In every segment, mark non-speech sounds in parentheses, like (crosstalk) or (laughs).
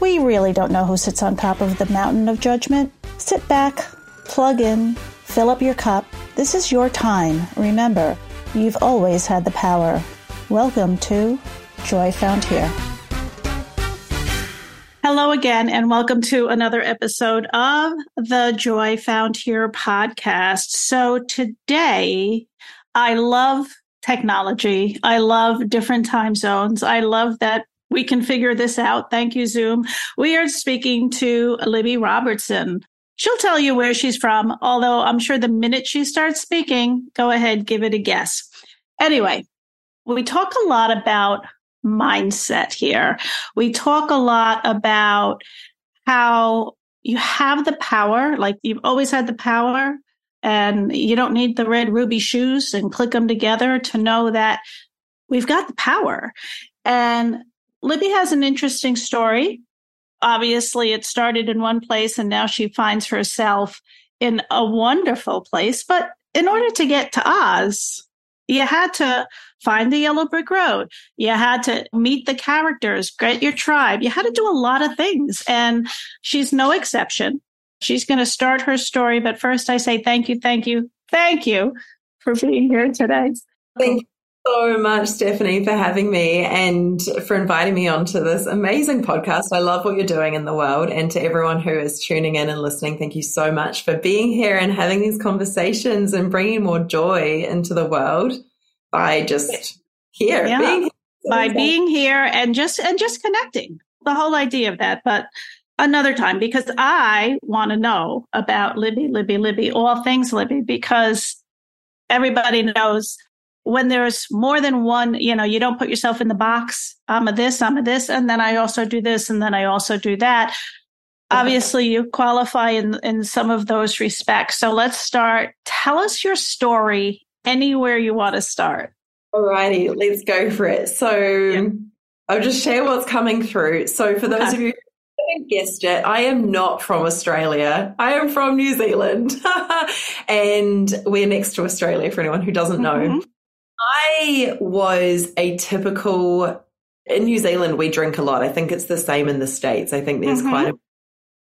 we really don't know who sits on top of the mountain of judgment. Sit back, plug in, fill up your cup. This is your time. Remember, you've always had the power. Welcome to Joy Found Here. Hello again, and welcome to another episode of the Joy Found Here podcast. So, today, I love technology. I love different time zones. I love that we can figure this out. Thank you, Zoom. We are speaking to Libby Robertson. She'll tell you where she's from, although I'm sure the minute she starts speaking, go ahead, give it a guess. Anyway, we talk a lot about mindset here. We talk a lot about how you have the power, like you've always had the power, and you don't need the red ruby shoes and click them together to know that we've got the power. And Libby has an interesting story. Obviously, it started in one place and now she finds herself in a wonderful place. But in order to get to Oz, you had to find the yellow brick road. You had to meet the characters, get your tribe. You had to do a lot of things. And she's no exception. She's going to start her story. But first, I say thank you, thank you, thank you for being here today. Thank so much, Stephanie, for having me and for inviting me onto this amazing podcast. I love what you're doing in the world. And to everyone who is tuning in and listening, thank you so much for being here and having these conversations and bringing more joy into the world by just here, yeah. being here. by being here and just and just connecting. The whole idea of that, but another time because I want to know about Libby, Libby, Libby, all things Libby, because everybody knows when there's more than one, you know, you don't put yourself in the box. I'm a this, I'm a this, and then I also do this, and then I also do that. Obviously, you qualify in in some of those respects. So let's start. Tell us your story anywhere you want to start. Alrighty, let's go for it. So yeah. I'll just share what's coming through. So for those of you who haven't guessed it, I am not from Australia. I am from New Zealand. (laughs) and we're next to Australia for anyone who doesn't know. Mm-hmm. I was a typical in New Zealand we drink a lot. I think it's the same in the States. I think there's mm-hmm. quite a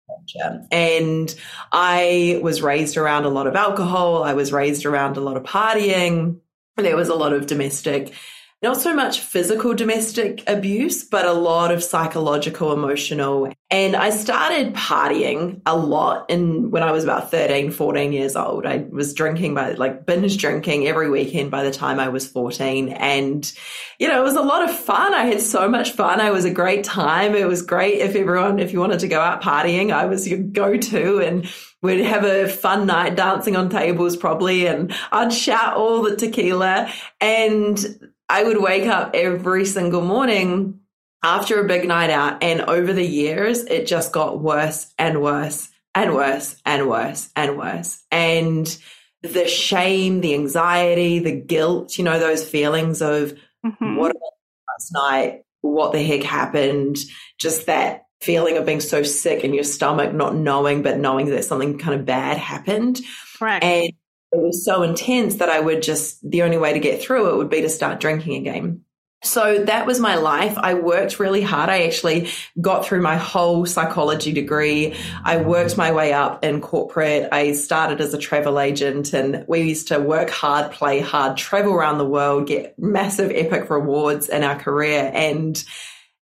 culture. And I was raised around a lot of alcohol. I was raised around a lot of partying. There was a lot of domestic not so much physical domestic abuse, but a lot of psychological, emotional. And I started partying a lot in when I was about 13, 14 years old. I was drinking by like binge drinking every weekend by the time I was 14. And, you know, it was a lot of fun. I had so much fun. I was a great time. It was great if everyone, if you wanted to go out partying, I was your go to and we'd have a fun night dancing on tables probably and I'd shout all the tequila and I would wake up every single morning after a big night out. And over the years, it just got worse and worse and worse and worse and worse. And the shame, the anxiety, the guilt, you know, those feelings of mm-hmm. what last night, what the heck happened, just that feeling of being so sick in your stomach, not knowing, but knowing that something kind of bad happened. Right. And it was so intense that I would just, the only way to get through it would be to start drinking again. So that was my life. I worked really hard. I actually got through my whole psychology degree. I worked my way up in corporate. I started as a travel agent and we used to work hard, play hard, travel around the world, get massive epic rewards in our career. And,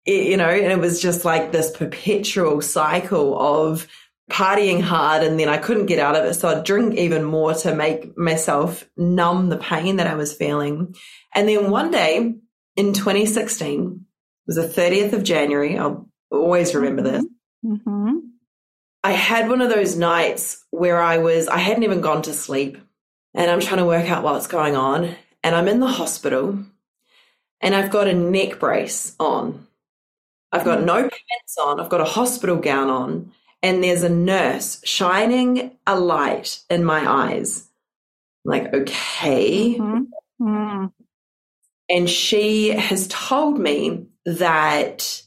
it, you know, and it was just like this perpetual cycle of partying hard and then I couldn't get out of it. So I'd drink even more to make myself numb the pain that I was feeling. And then one day in 2016, it was the 30th of January. I'll always remember this. Mm-hmm. I had one of those nights where I was, I hadn't even gone to sleep and I'm trying to work out what's going on. And I'm in the hospital and I've got a neck brace on. I've got no pants on. I've got a hospital gown on and there's a nurse shining a light in my eyes. I'm like, okay. Mm-hmm. Mm-hmm. And she has told me that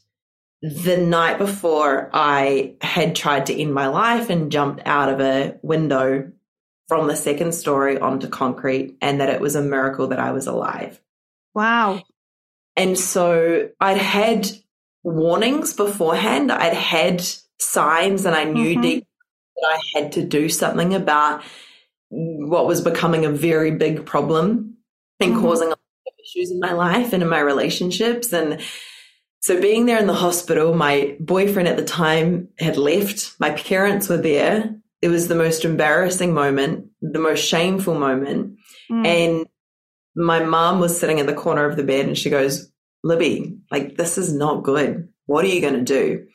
the night before I had tried to end my life and jumped out of a window from the second story onto concrete, and that it was a miracle that I was alive. Wow. And so I'd had warnings beforehand. I'd had signs and I knew mm-hmm. deep that I had to do something about what was becoming a very big problem and mm-hmm. causing issues in my life and in my relationships. And so being there in the hospital, my boyfriend at the time had left. My parents were there. It was the most embarrassing moment, the most shameful moment. Mm. And my mom was sitting in the corner of the bed and she goes, Libby, like, this is not good. What are you going to do?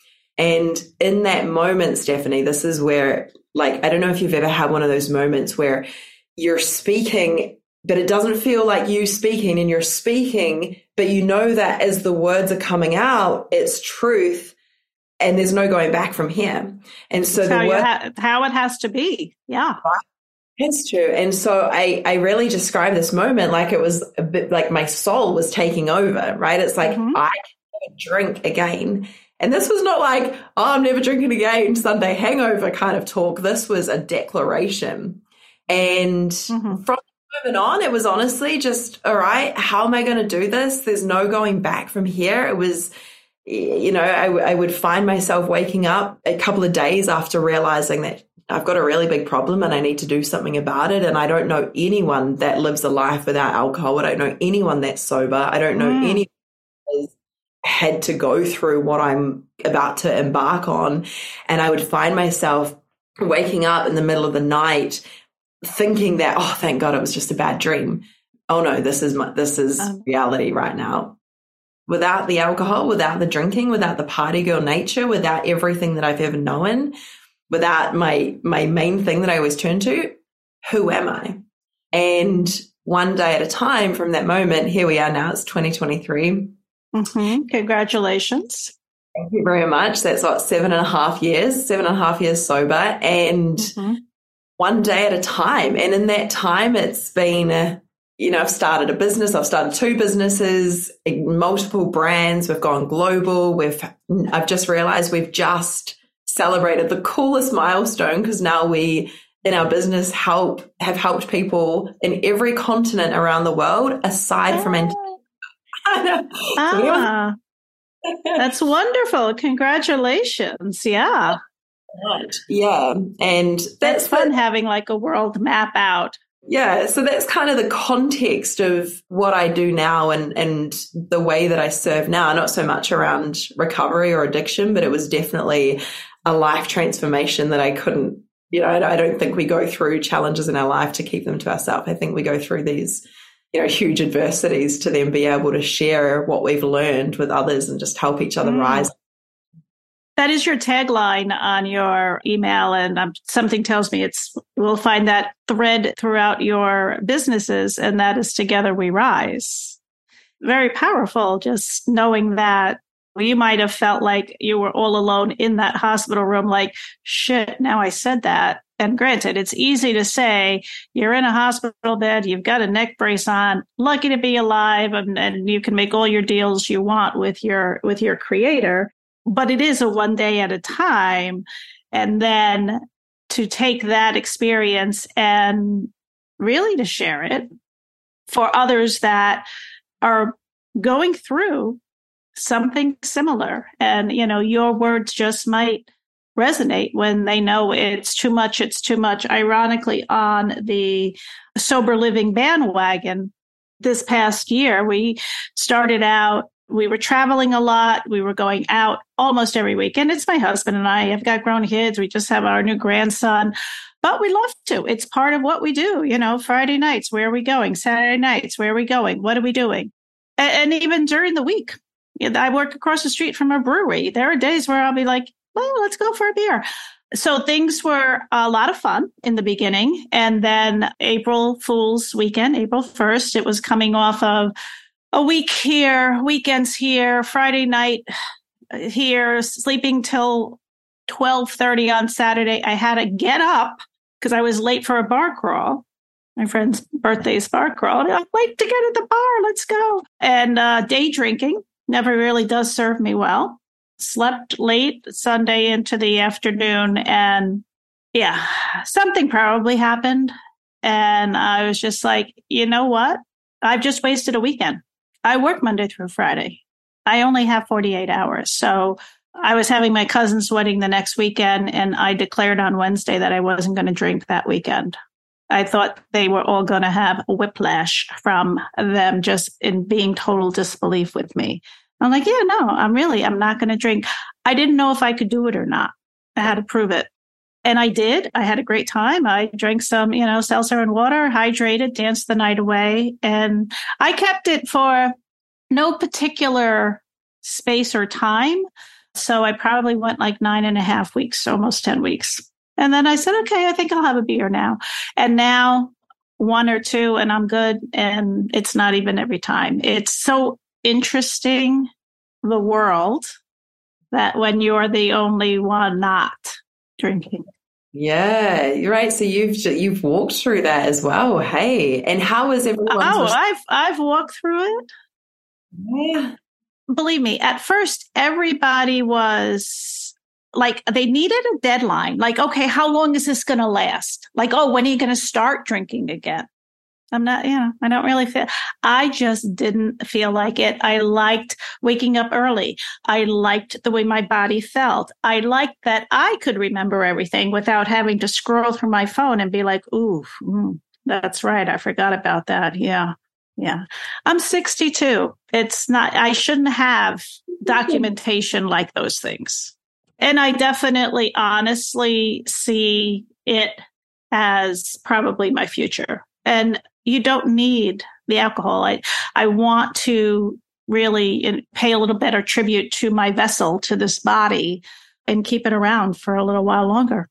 And in that moment, Stephanie, this is where, like, I don't know if you've ever had one of those moments where you're speaking, but it doesn't feel like you speaking and you're speaking, but you know that as the words are coming out, it's truth and there's no going back from here. And so the word, ha- how it has to be. Yeah. It's true. And so I, I really describe this moment like it was a bit like my soul was taking over, right? It's like mm-hmm. I can drink again and this was not like, oh, I'm never drinking again, Sunday hangover kind of talk. This was a declaration. And mm-hmm. from moving on, it was honestly just, all right, how am I going to do this? There's no going back from here. It was, you know, I, I would find myself waking up a couple of days after realizing that I've got a really big problem and I need to do something about it. And I don't know anyone that lives a life without alcohol. I don't know anyone that's sober. I don't know mm. anyone had to go through what I'm about to embark on. And I would find myself waking up in the middle of the night thinking that, oh, thank God it was just a bad dream. Oh no, this is my, this is um, reality right now. Without the alcohol, without the drinking, without the party girl nature, without everything that I've ever known, without my my main thing that I always turn to, who am I? And one day at a time from that moment, here we are now, it's 2023. Mm-hmm. Congratulations. Thank you very much. That's what seven and a half years, seven and a half years sober, and mm-hmm. one day at a time. And in that time, it's been, you know, I've started a business. I've started two businesses, multiple brands. We've gone global. We've, I've just realized we've just celebrated the coolest milestone because now we in our business help have helped people in every continent around the world aside from Antarctica (laughs) ah, that's wonderful. Congratulations. Yeah. Yeah. And that's, that's fun what, having like a world map out. Yeah. So that's kind of the context of what I do now and, and the way that I serve now. Not so much around recovery or addiction, but it was definitely a life transformation that I couldn't, you know, I don't think we go through challenges in our life to keep them to ourselves. I think we go through these you know huge adversities to then be able to share what we've learned with others and just help each other mm. rise. That is your tagline on your email and um, something tells me it's we'll find that thread throughout your businesses and that is together we rise. Very powerful just knowing that you might have felt like you were all alone in that hospital room like shit now i said that and granted, it's easy to say you're in a hospital bed, you've got a neck brace on, lucky to be alive, and, and you can make all your deals you want with your with your creator. But it is a one day at a time, and then to take that experience and really to share it for others that are going through something similar and you know your words just might resonate when they know it's too much, it's too much. Ironically, on the sober living bandwagon this past year, we started out we were traveling a lot. We were going out almost every weekend. It's my husband and I. I've got grown kids. We just have our new grandson, but we love to. It's part of what we do. You know, Friday nights, where are we going? Saturday nights, where are we going? What are we doing? And, and even during the week, I work across the street from a brewery. There are days where I'll be like, well, let's go for a beer. So things were a lot of fun in the beginning. And then April Fool's weekend, April 1st, it was coming off of a week here, weekends here, Friday night here, sleeping till 12:30 on Saturday. I had to get up because I was late for a bar crawl. My friend's birthday's bar crawl. I'm late to get at the bar. Let's go. And uh, day drinking never really does serve me well. Slept late Sunday into the afternoon, and yeah, something probably happened. And I was just like, you know what? I've just wasted a weekend. I work Monday through Friday. I only have 48 hours. So I was having my cousin's wedding the next weekend, and I declared on Wednesday that I wasn't going to drink that weekend. I thought they were all going to have a whiplash from them just in being total disbelief with me. I'm like, yeah, no, I'm really, I'm not going to drink. I didn't know if I could do it or not. I had to prove it. And I did. I had a great time. I drank some, you know, seltzer and water, hydrated, danced the night away. And I kept it for no particular space or time. So I probably went like nine and a half weeks, almost 10 weeks. And then I said, okay, I think I'll have a beer now. And now one or two and I'm good. And it's not even every time. It's so interesting, the world, that when you're the only one not drinking. Yeah, you're right. So you've you've walked through that as well. Hey, and how was everyone? Oh, I've I've walked through it. Yeah. Believe me, at first everybody was like they needed a deadline. Like, okay, how long is this going to last? Like, oh, when are you going to start drinking again? I'm not, you know, I don't really feel, I just didn't feel like it. I liked waking up early. I liked the way my body felt. I liked that I could remember everything without having to scroll through my phone and be like, ooh, mm, that's right. I forgot about that. Yeah. Yeah. I'm 62. It's not, I shouldn't have documentation like those things. And I definitely honestly see it as probably my future. And you don't need the alcohol. I, I want to really pay a little better tribute to my vessel, to this body, and keep it around for a little while longer.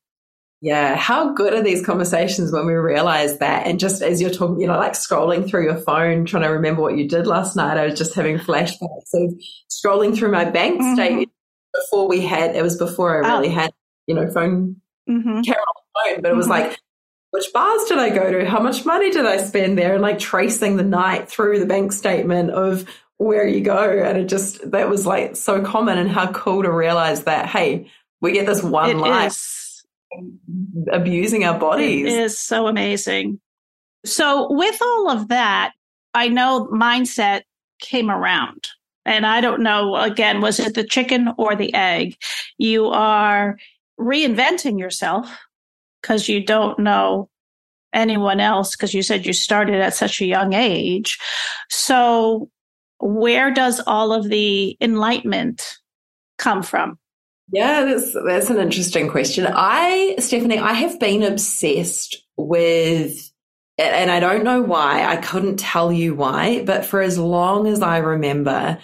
Yeah. How good are these conversations when we realize that? And just as you're talking, you know, like scrolling through your phone, trying to remember what you did last night, I was just having flashbacks of scrolling through my bank mm-hmm. statement before we had, it was before I really oh. had, you know, phone mm-hmm. camera on the phone, but it was mm-hmm. like, which bars did I go to? How much money did I spend there? And like tracing the night through the bank statement of where you go. And it just, that was like so common and how cool to realize that, hey, we get this one it life abusing our bodies. It is so amazing. So with all of that, I know mindset came around. And I don't know, again, was it the chicken or the egg? You are reinventing yourself because you don't know anyone else because you said you started at such a young age. So, where does all of the enlightenment come from? Yeah, that's that's an interesting question. I, Stephanie, I have been obsessed with and I don't know why. I couldn't tell you why, but for as long as I remember,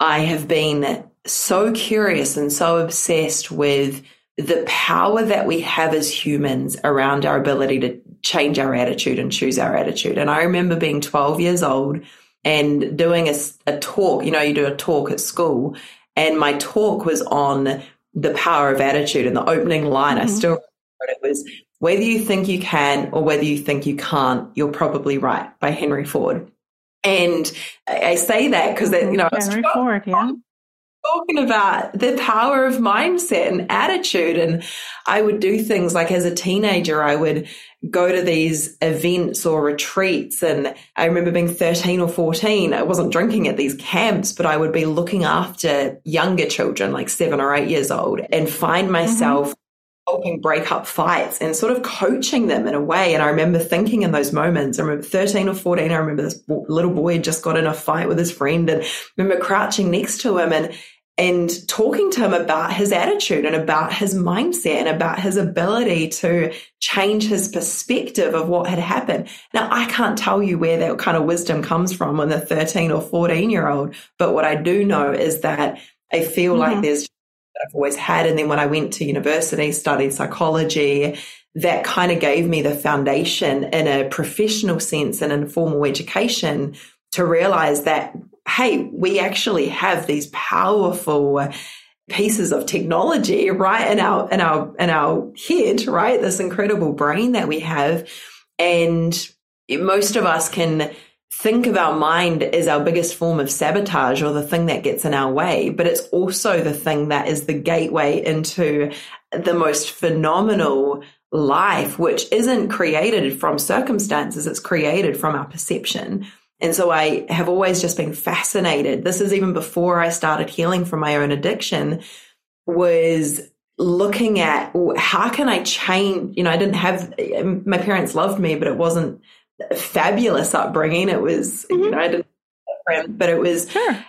I have been so curious and so obsessed with the power that we have as humans around our ability to change our attitude and choose our attitude. And I remember being 12 years old and doing a, a talk, you know, you do a talk at school, and my talk was on the power of attitude. And the opening line, mm-hmm. I still remember it was, whether you think you can or whether you think you can't, you're probably right by Henry Ford. And I say that because that, you know, Henry Ford, yeah talking about the power of mindset and attitude. And I would do things like as a teenager, I would go to these events or retreats. And I remember being 13 or 14, I wasn't drinking at these camps, but I would be looking after younger children, like seven or eight years old, and find mm-hmm. myself mm-hmm. helping break up fights and sort of coaching them in a way. And I remember thinking in those moments, I remember 13 or 14, I remember this little boy had just got in a fight with his friend and I remember crouching next to him and and talking to him about his attitude and about his mindset and about his ability to change his perspective of what had happened. Now, I can't tell you where that kind of wisdom comes from in the 13 or 14 year old, but what I do know is that I feel mm-hmm. like there's that I've always had. And then when I went to university, studied psychology, that kind of gave me the foundation in a professional sense and in formal education to realize that, hey, we actually have these powerful pieces of technology right in our in our in our head, right? This incredible brain that we have. And most of us can think of our mind as our biggest form of sabotage or the thing that gets in our way, but it's also the thing that is the gateway into the most phenomenal life, which isn't created from circumstances, it's created from our perception. And so I have always just been fascinated. This is even before I started healing from my own addiction was looking at how can I change? You know, I didn't have, my parents loved me, but it wasn't fabulous upbringing. It was, mm-hmm. you know, I didn't, but it was sure.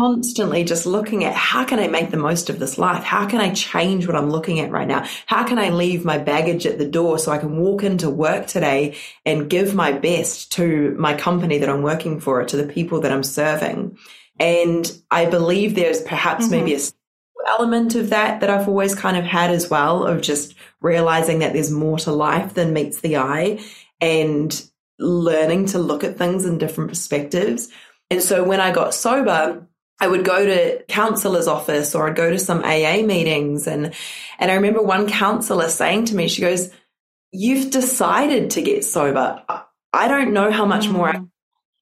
Constantly just looking at how can I make the most of this life? How can I change what I'm looking at right now? How can I leave my baggage at the door so I can walk into work today and give my best to my company that I'm working for, to the people that I'm serving? And I believe there's perhaps mm-hmm. maybe a element of that that I've always kind of had as well of just realizing that there's more to life than meets the eye and learning to look at things in different perspectives. And so when I got sober, I would go to counselor's office or I'd go to some AA meetings and and I remember one counselor saying to me, she goes, You've decided to get sober. I don't know how much more I can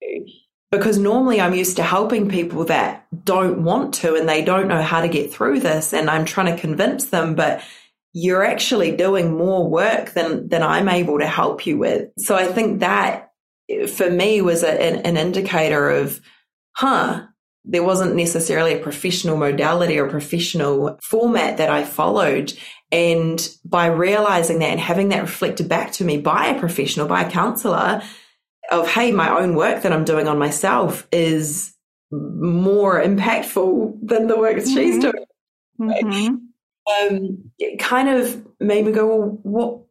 do. Because normally I'm used to helping people that don't want to and they don't know how to get through this. And I'm trying to convince them, but you're actually doing more work than than I'm able to help you with. So I think that eh, for me was a, an, an indicator of, huh, there wasn't necessarily a professional modality or professional format that I followed. And by realizing that and having that reflected back to me by a professional, by a counselor, of hey, my own work that I'm doing on myself is more impactful than the work mm-hmm. she's doing. Mm-hmm um, it kind of made me go, well, what?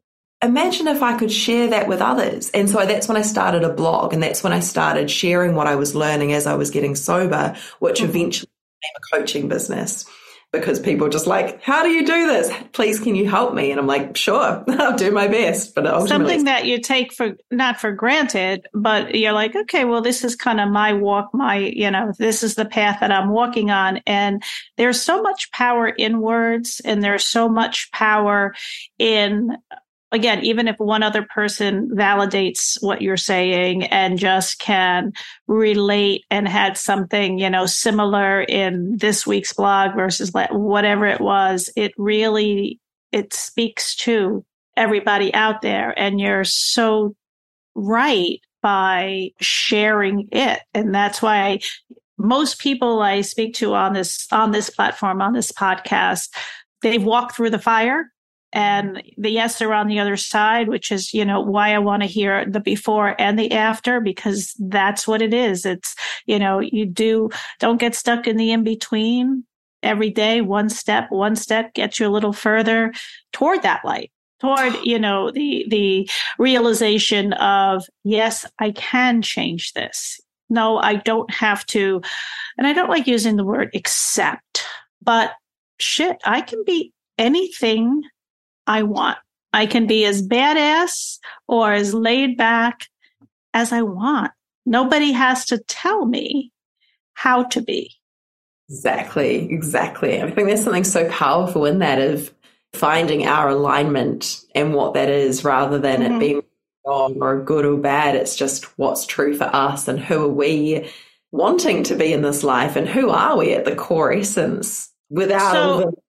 Imagine if I could share that with others. And so that's when I started a blog and that's when I started sharing what I was learning as I was getting sober, which mm-hmm. eventually became a coaching business because people just like, how do you do this? Please, can you help me? And I'm like, sure, (laughs) I'll do my best. But something that you take for not for granted, but you're like, okay, well, this is kind of my walk, my, you know, this is the path that I'm walking on. And there's so much power in words and there's so much power in again, even if one other person validates what you're saying and just can relate and had something, you know, similar in this week's blog versus whatever it was, it really, it speaks to everybody out there. And you're so right by sharing it. And that's why I, most people I speak to on this, on this platform, on this podcast, they've walked through the fire and the yes they're on the other side which is you know why i want to hear the before and the after because that's what it is. It's you know you do don't get stuck in the in between every day one step one step gets you a little further toward that light toward (sighs) you know the the realization of yes i can change this. No i don't have to and i don't like using the word accept but shit i can be anything I want. I can be as badass or as laid back as I want. Nobody has to tell me how to be. Exactly, exactly. I think there's something so powerful in that of finding our alignment and what that is rather than mm-hmm. it being wrong or good or bad. It's just what's true for us and who are we wanting to be in this life and who are we at the core essence without so,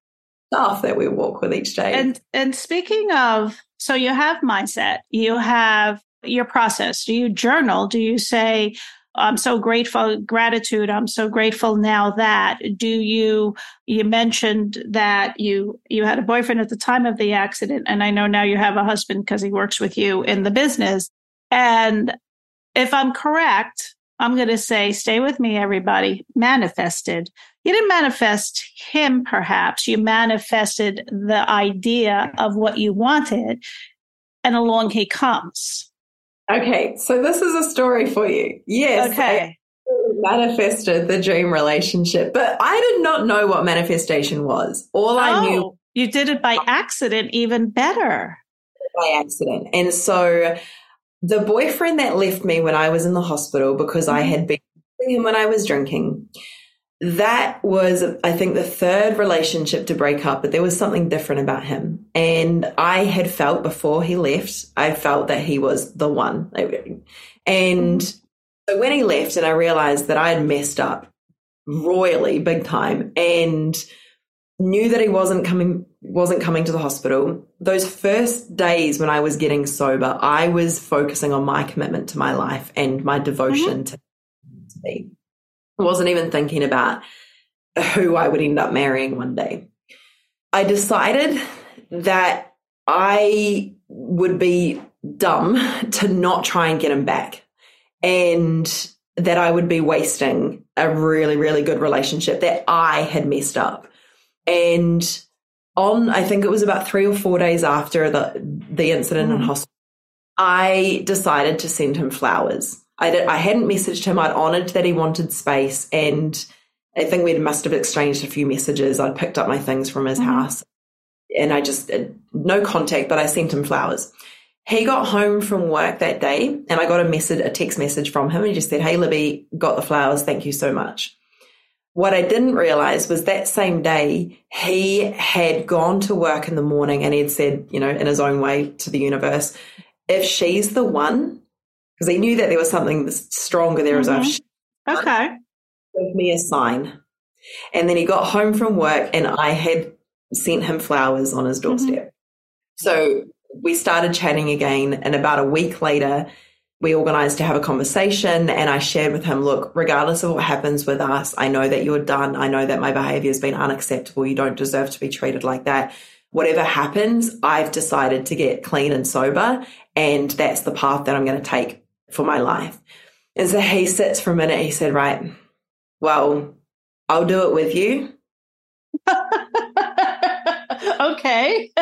stuff that we walk with each day. And and speaking of, so you have mindset, you have your process. Do you journal? Do you say, I'm so grateful, gratitude. I'm so grateful now that do you, you mentioned that you, you had a boyfriend at the time of the accident. And I know now you have a husband because he works with you in the business. And if I'm correct, I'm going to say, stay with me, everybody, manifested. You didn't manifest him, perhaps. You manifested the idea of what you wanted, and along he comes. Okay, so this is a story for you. Yes. Okay. manifested the dream relationship, but I did not know what manifestation was. All I oh, knew. You did it by accident, even better. By accident. And so the boyfriend that left me when I was in the hospital because I mm-hmm. had been him when I was drinking, that was, I think, the third relationship to break up, but there was something different about him. And I had felt before he left, I felt that he was the one. And so when he left, and I realized that I had messed up royally big time and knew that he wasn't coming wasn't coming to the hospital those first days when i was getting sober i was focusing on my commitment to my life and my devotion mm-hmm. to me wasn't even thinking about who I would end up marrying one day. I decided that I would be dumb to not try and get him back and that I would be wasting a really, really good relationship that I had messed up. And on, I think it was about three or four days after the, the incident mm-hmm. in hospital, I decided to send him flowers. I, did, I hadn't messaged him. I'd honored that he wanted space. And I think we must have exchanged a few messages. I'd picked up my things from his mm-hmm. house and I just, uh, no contact, but I sent him flowers. He got home from work that day and I got a message, a text message from him. He just said, Hey, Libby, got the flowers. Thank you so much. What I didn't realize was that same day he had gone to work in the morning and he had said, you know, in his own way to the universe, if she's the one, because he knew that there was something stronger there mm-hmm. as well. Okay. Give me a sign. And then he got home from work and I had sent him flowers on his doorstep. Mm-hmm. So we started chatting again. And about a week later, we organized to have a conversation. And I shared with him, look, regardless of what happens with us, I know that you're done. I know that my behavior has been unacceptable. You don't deserve to be treated like that. Whatever happens, I've decided to get clean and sober. And that's the path that I'm going to take for my life. And so he sits for a minute. He said, Right, well, I'll do it with you. (laughs) okay. (laughs)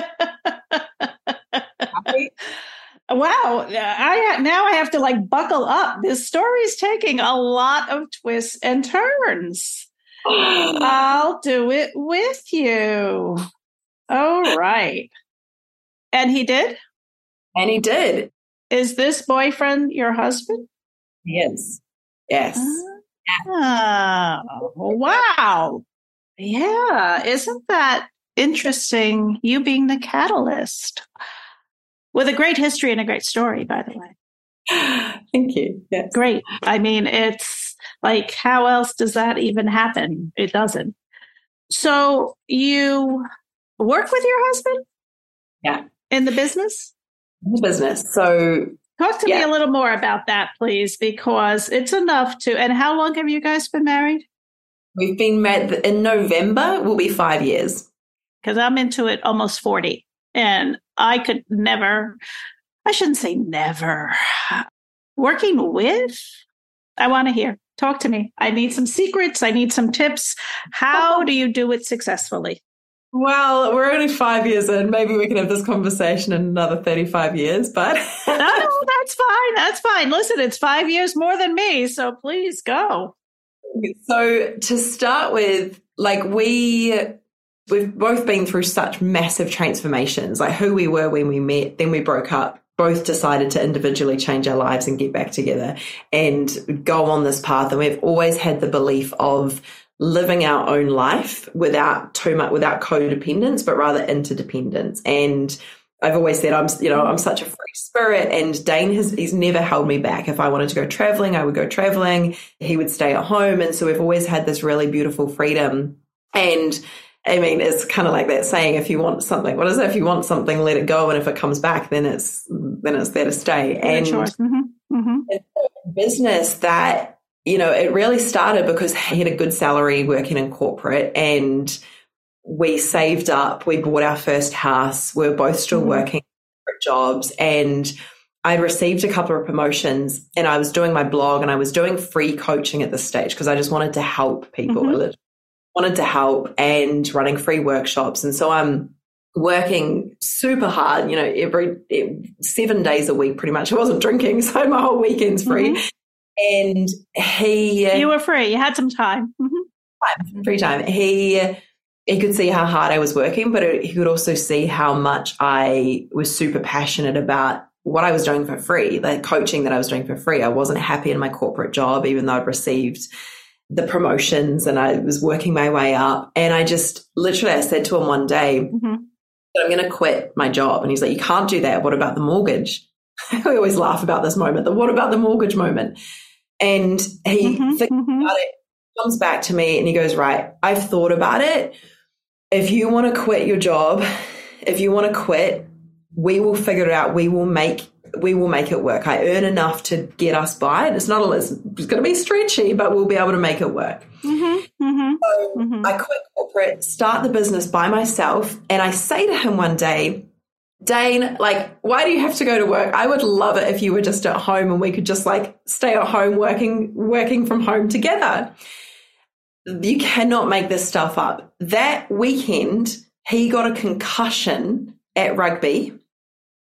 wow. I now I have to like buckle up. This story's taking a lot of twists and turns. (gasps) I'll do it with you. All right. And he did? And he did. Is this boyfriend your husband? Yes. Yes. Oh, wow. Yeah. Isn't that interesting? You being the catalyst with a great history and a great story, by the way. (gasps) Thank you. Yes. Great. I mean, it's like, how else does that even happen? It doesn't. So you work with your husband? Yeah. In the business? Business. So talk to yeah. me a little more about that, please, because it's enough to. And how long have you guys been married? We've been married in November. Will be five years. Because I'm into it almost forty, and I could never. I shouldn't say never. Working with. I want to hear. Talk to me. I need some secrets. I need some tips. How do you do it successfully? Well, we're only five years in. Maybe we can have this conversation in another 35 years, but. (laughs) no, that's fine. That's fine. Listen, it's five years more than me. So please go. So to start with, like we, we've both been through such massive transformations, like who we were when we met, then we broke up, both decided to individually change our lives and get back together and go on this path. And we've always had the belief of living our own life without too much, without codependence, but rather interdependence. And I've always said I'm, you know, I'm such a free spirit, and Dane has he's never held me back. If I wanted to go traveling, I would go traveling. He would stay at home, and so we've always had this really beautiful freedom. And I mean, it's kind of like that saying: if you want something, what is it? If you want something, let it go, and if it comes back, then it's then it's there to stay. And mm-hmm. Mm-hmm. business that you know, it really started because he had a good salary working in corporate and we saved up. We bought our first house. We are both still mm-hmm. working jobs and I received a couple of promotions and I was doing my blog and I was doing free coaching at this stage because I just wanted to help people. Mm-hmm. wanted to help and running free workshops. And so I'm working super hard, you know, every seven days a week pretty much. I wasn't drinking, (laughs) so my whole weekend's free. Mm-hmm. And he You were free. You had some time. Mm-hmm. Free time. He he could see how hard I was working, but he could also see how much I was super passionate about what I was doing for free, the coaching that I was doing for free. I wasn't happy in my corporate job, even though I'd received the promotions and I was working my way up. And I just literally, I said to him one day, mm-hmm. I'm going to quit my job. And he's like, you can't do that. What about the mortgage? (laughs) we always laugh about this moment, the what about the mortgage moment? And he mm-hmm, mm-hmm. about it, comes back to me and he goes, right, I've thought about it if you want to quit your job, if you want to quit, we will figure it out. We will make we will make it work. I earn enough to get us by. And it's not a it's going to be stretchy, but we'll be able to make it work. Mm-hmm, mm-hmm, so mm-hmm. I quit corporate, start the business by myself, and I say to him one day, Dane, like, why do you have to go to work? I would love it if you were just at home and we could just like stay at home working working from home together you cannot make this stuff up. That weekend, he got a concussion at rugby.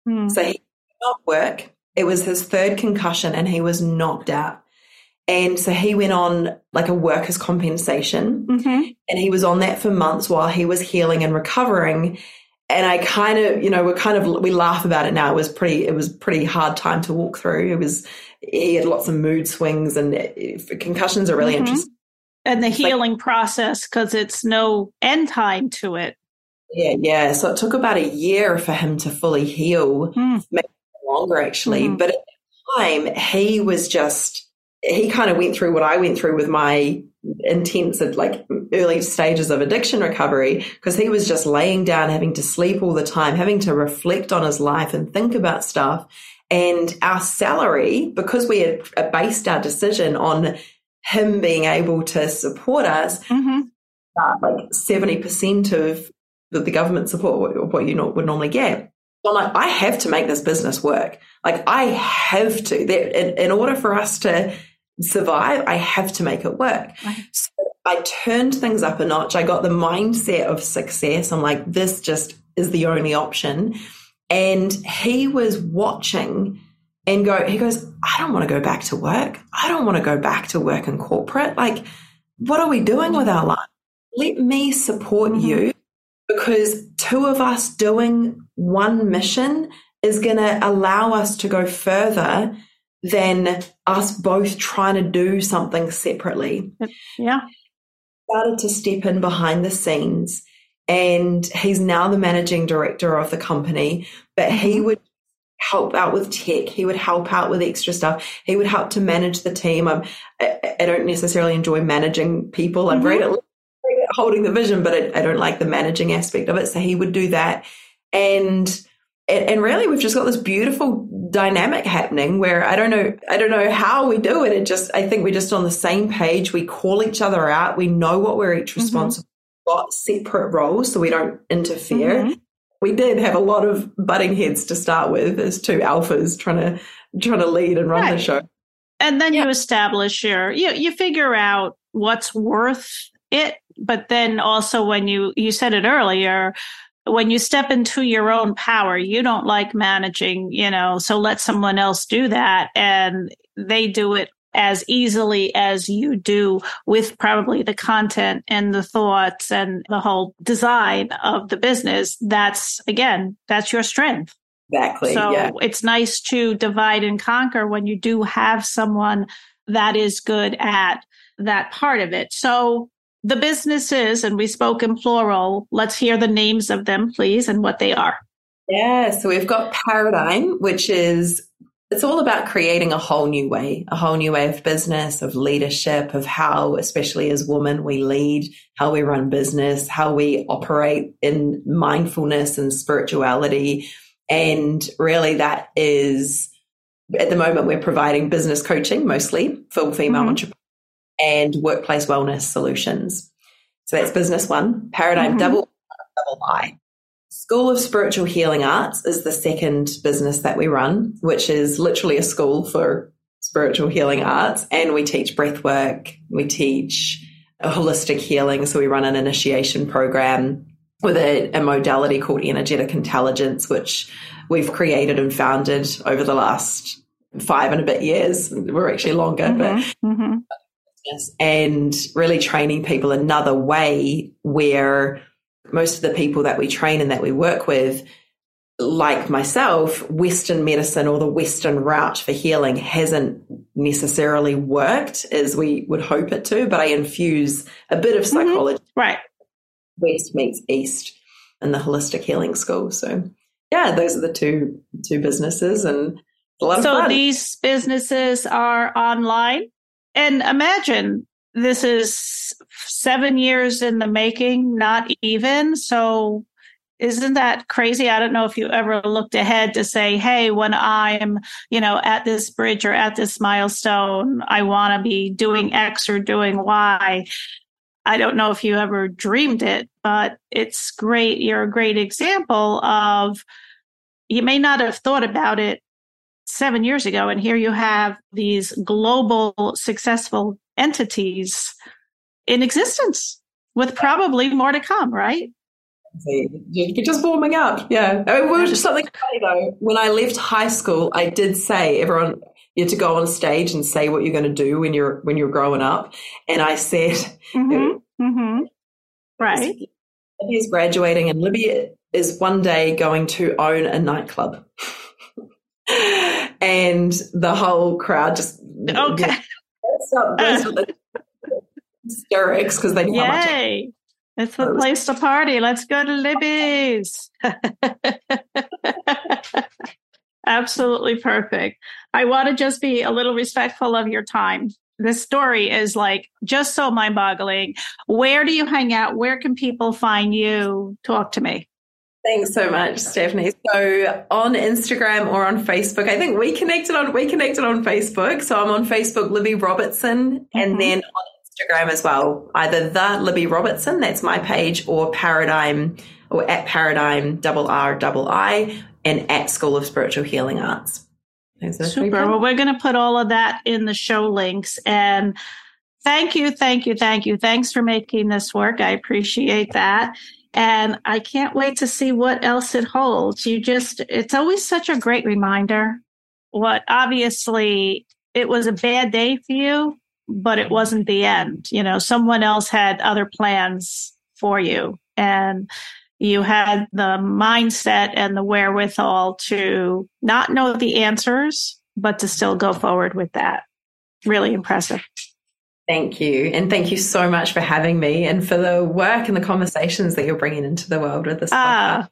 Mm. So he did not work. It was his third concussion and he was knocked out. And so he went on like a workers' compensation mm-hmm. and he was on that for months while he was healing and recovering. And I kind of, you know, we're kind of, we laugh about it now. It was pretty, it was pretty hard time to walk through. It was, he had lots of mood swings and concussions are really mm-hmm. interesting and the healing like, process because it's no end time to it. Yeah, yeah. So it took about a year for him to fully heal, mm. maybe longer actually. Mm. But at the time, he was just he kind of went through what I went through with my intense at like early stages of addiction recovery because he was just laying down having to sleep all the time having to reflect on his life and think about stuff and our salary because we had based our decision on him being able to support us, mm-hmm. uh, like 70% of the, the government support, what, what you know, would normally get. So I'm like, I have to make this business work. Like I have to, in, in order for us to survive, I have to make it work. Right. So I turned things up a notch. I got the mindset of success. I'm like, this just is the only option. And he was watching and go, he goes, I don't want to go back to work. I don't want to go back to work in corporate. Like, what are we doing with our life? Let me support mm-hmm. you because two of us doing one mission is going to allow us to go further than us both trying to do something separately. Yeah. Started to step in behind the scenes and he's now the managing director of the company, but he mm-hmm. would help out with tech. He would help out with extra stuff. He would help to manage the team. I'm, I, I don't necessarily enjoy managing people. I'm mm-hmm. great, at, holding the vision, but I, I, don't like the managing aspect of it. So he would do that. And, and really we've just got this beautiful dynamic happening where I don't know, I don't know how we do it. It just, I think we're just on the same page. We call each other out. We know what we're each mm-hmm. responsible mm-hmm. got separate roles so we don't interfere. Mm-hmm we did have a lot of butting heads to start with as two alphas trying to trying to lead and run right. the show. And then yeah. you establish your you you figure out what's worth it, but then also when you you said it earlier, when you step into your own power, you don't like managing, you know, so let someone else do that and they do it as easily as you do with probably the content and the thoughts and the whole design of the business. That's again, that's your strength. Exactly. So yeah. it's nice to divide and conquer when you do have someone that is good at that part of it. So the businesses, and we spoke in plural, let's hear the names of them, please, and what they are. Yeah, so we've got Parradiigm, which is it's all about creating a whole new way, a whole new way of business, of leadership, of how, especially as women, we lead, how we run business, how we operate in mindfulness and spirituality. And really, that is at the moment, we're providing business coaching mostly for female mm-hmm. entrepreneurs. And workplace wellness solutions. So that's business one. Parradiigm mm-hmm. double double I. School of Spiritual Healing Arts is the second business that we run, which is literally a school for spiritual healing arts. And we teach breath work, we teach a holistic healing. So we run an initiation program with a, a modality called energetic intelligence, which we've created and founded over the last five and a bit years. We're actually longer, mm-hmm, but mm-hmm. And really training people another way where most of the people that we train and that we work with, like myself, Western medicine or the Western route for healing hasn't necessarily worked as we would hope it to, but I infuse a bit of mm-hmm. psychology. Mm-hmm. Right. West meets East in the holistic healing school. So yeah, those are the two two businesses and so these businesses are online and imagine this is seven years in the making, not even. So isn't that crazy? I don't know if you ever looked ahead to say, Hey, when I'm, you know, at this bridge or at this milestone, I want to be doing X or doing Y. I don't know if you ever dreamed it, but it's great. You're a great example of you may not have thought about it seven years ago. And here you have these global successful entities in existence with probably more to come, right? You're just warming up. Yeah. I mean, well, just something funny though. When I left high school, I did say everyone you had to go on stage and say what you're going to do when you're when you're growing up. And I said, mm-hmm, mm-hmm. right. Libby is graduating, and Libby is one day going to own a nightclub. (laughs) and the whole crowd just okay. Yeah, hysterics because they know Yay. It's the place to party. Let's go to Libby's. Absolutely perfect. I want to just be a little respectful of your time. This story is like just so mind boggling. Where do you hang out? Where can people find you? Talk to me. Thanks so much, Stephanie. So on Instagram or on Facebook, I think we connected on we connected on Facebook. So I'm on Facebook, Libby Robertson, mm-hmm. and then on Instagram as well, either the Libby Robertson, that's my page, or Parradiigm or at Parradiigm double R double I and at School of Spiritual Healing Arts. Super. Well, we're going to put all of that in the show links and. Thank you, thank you, thank you. Thanks for making this work. I appreciate that. And I can't wait to see what else it holds. You just, it's always such a great reminder. What obviously it was a bad day for you, but it wasn't the end. You know, someone else had other plans for you and you had the mindset and the wherewithal to not know the answers, but to still go forward with that. Really impressive. Thank you. And thank you so much for having me and for the work and the conversations that you're bringing into the world with this ah,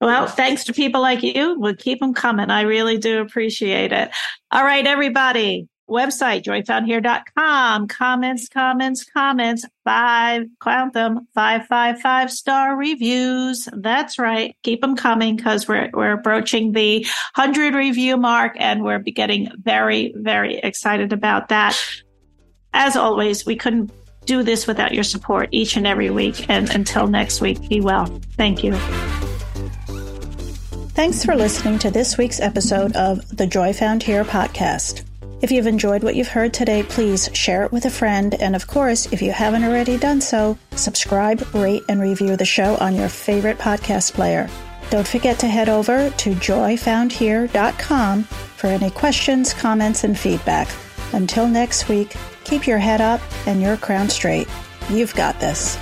Well, thanks to people like you. We'll keep them coming. I really do appreciate it. All right, everybody. Website, joyfoundhere.com. Comments, comments, comments. Five, count them, five, five, five star reviews. That's right. Keep them coming because we're, we're approaching the 100 review mark and we're getting very, very excited about that. As always, we couldn't do this without your support each and every week. And until next week, be well. Thank you. Thanks for listening to this week's episode of the Joy Found Here podcast. If you've enjoyed what you've heard today, please share it with a friend. And of course, if you haven't already done so, subscribe, rate, and review the show on your favorite podcast player. Don't forget to head over to joyfoundhere.com for any questions, comments, and feedback. Until next week, Keep your head up and your crown straight. You've got this.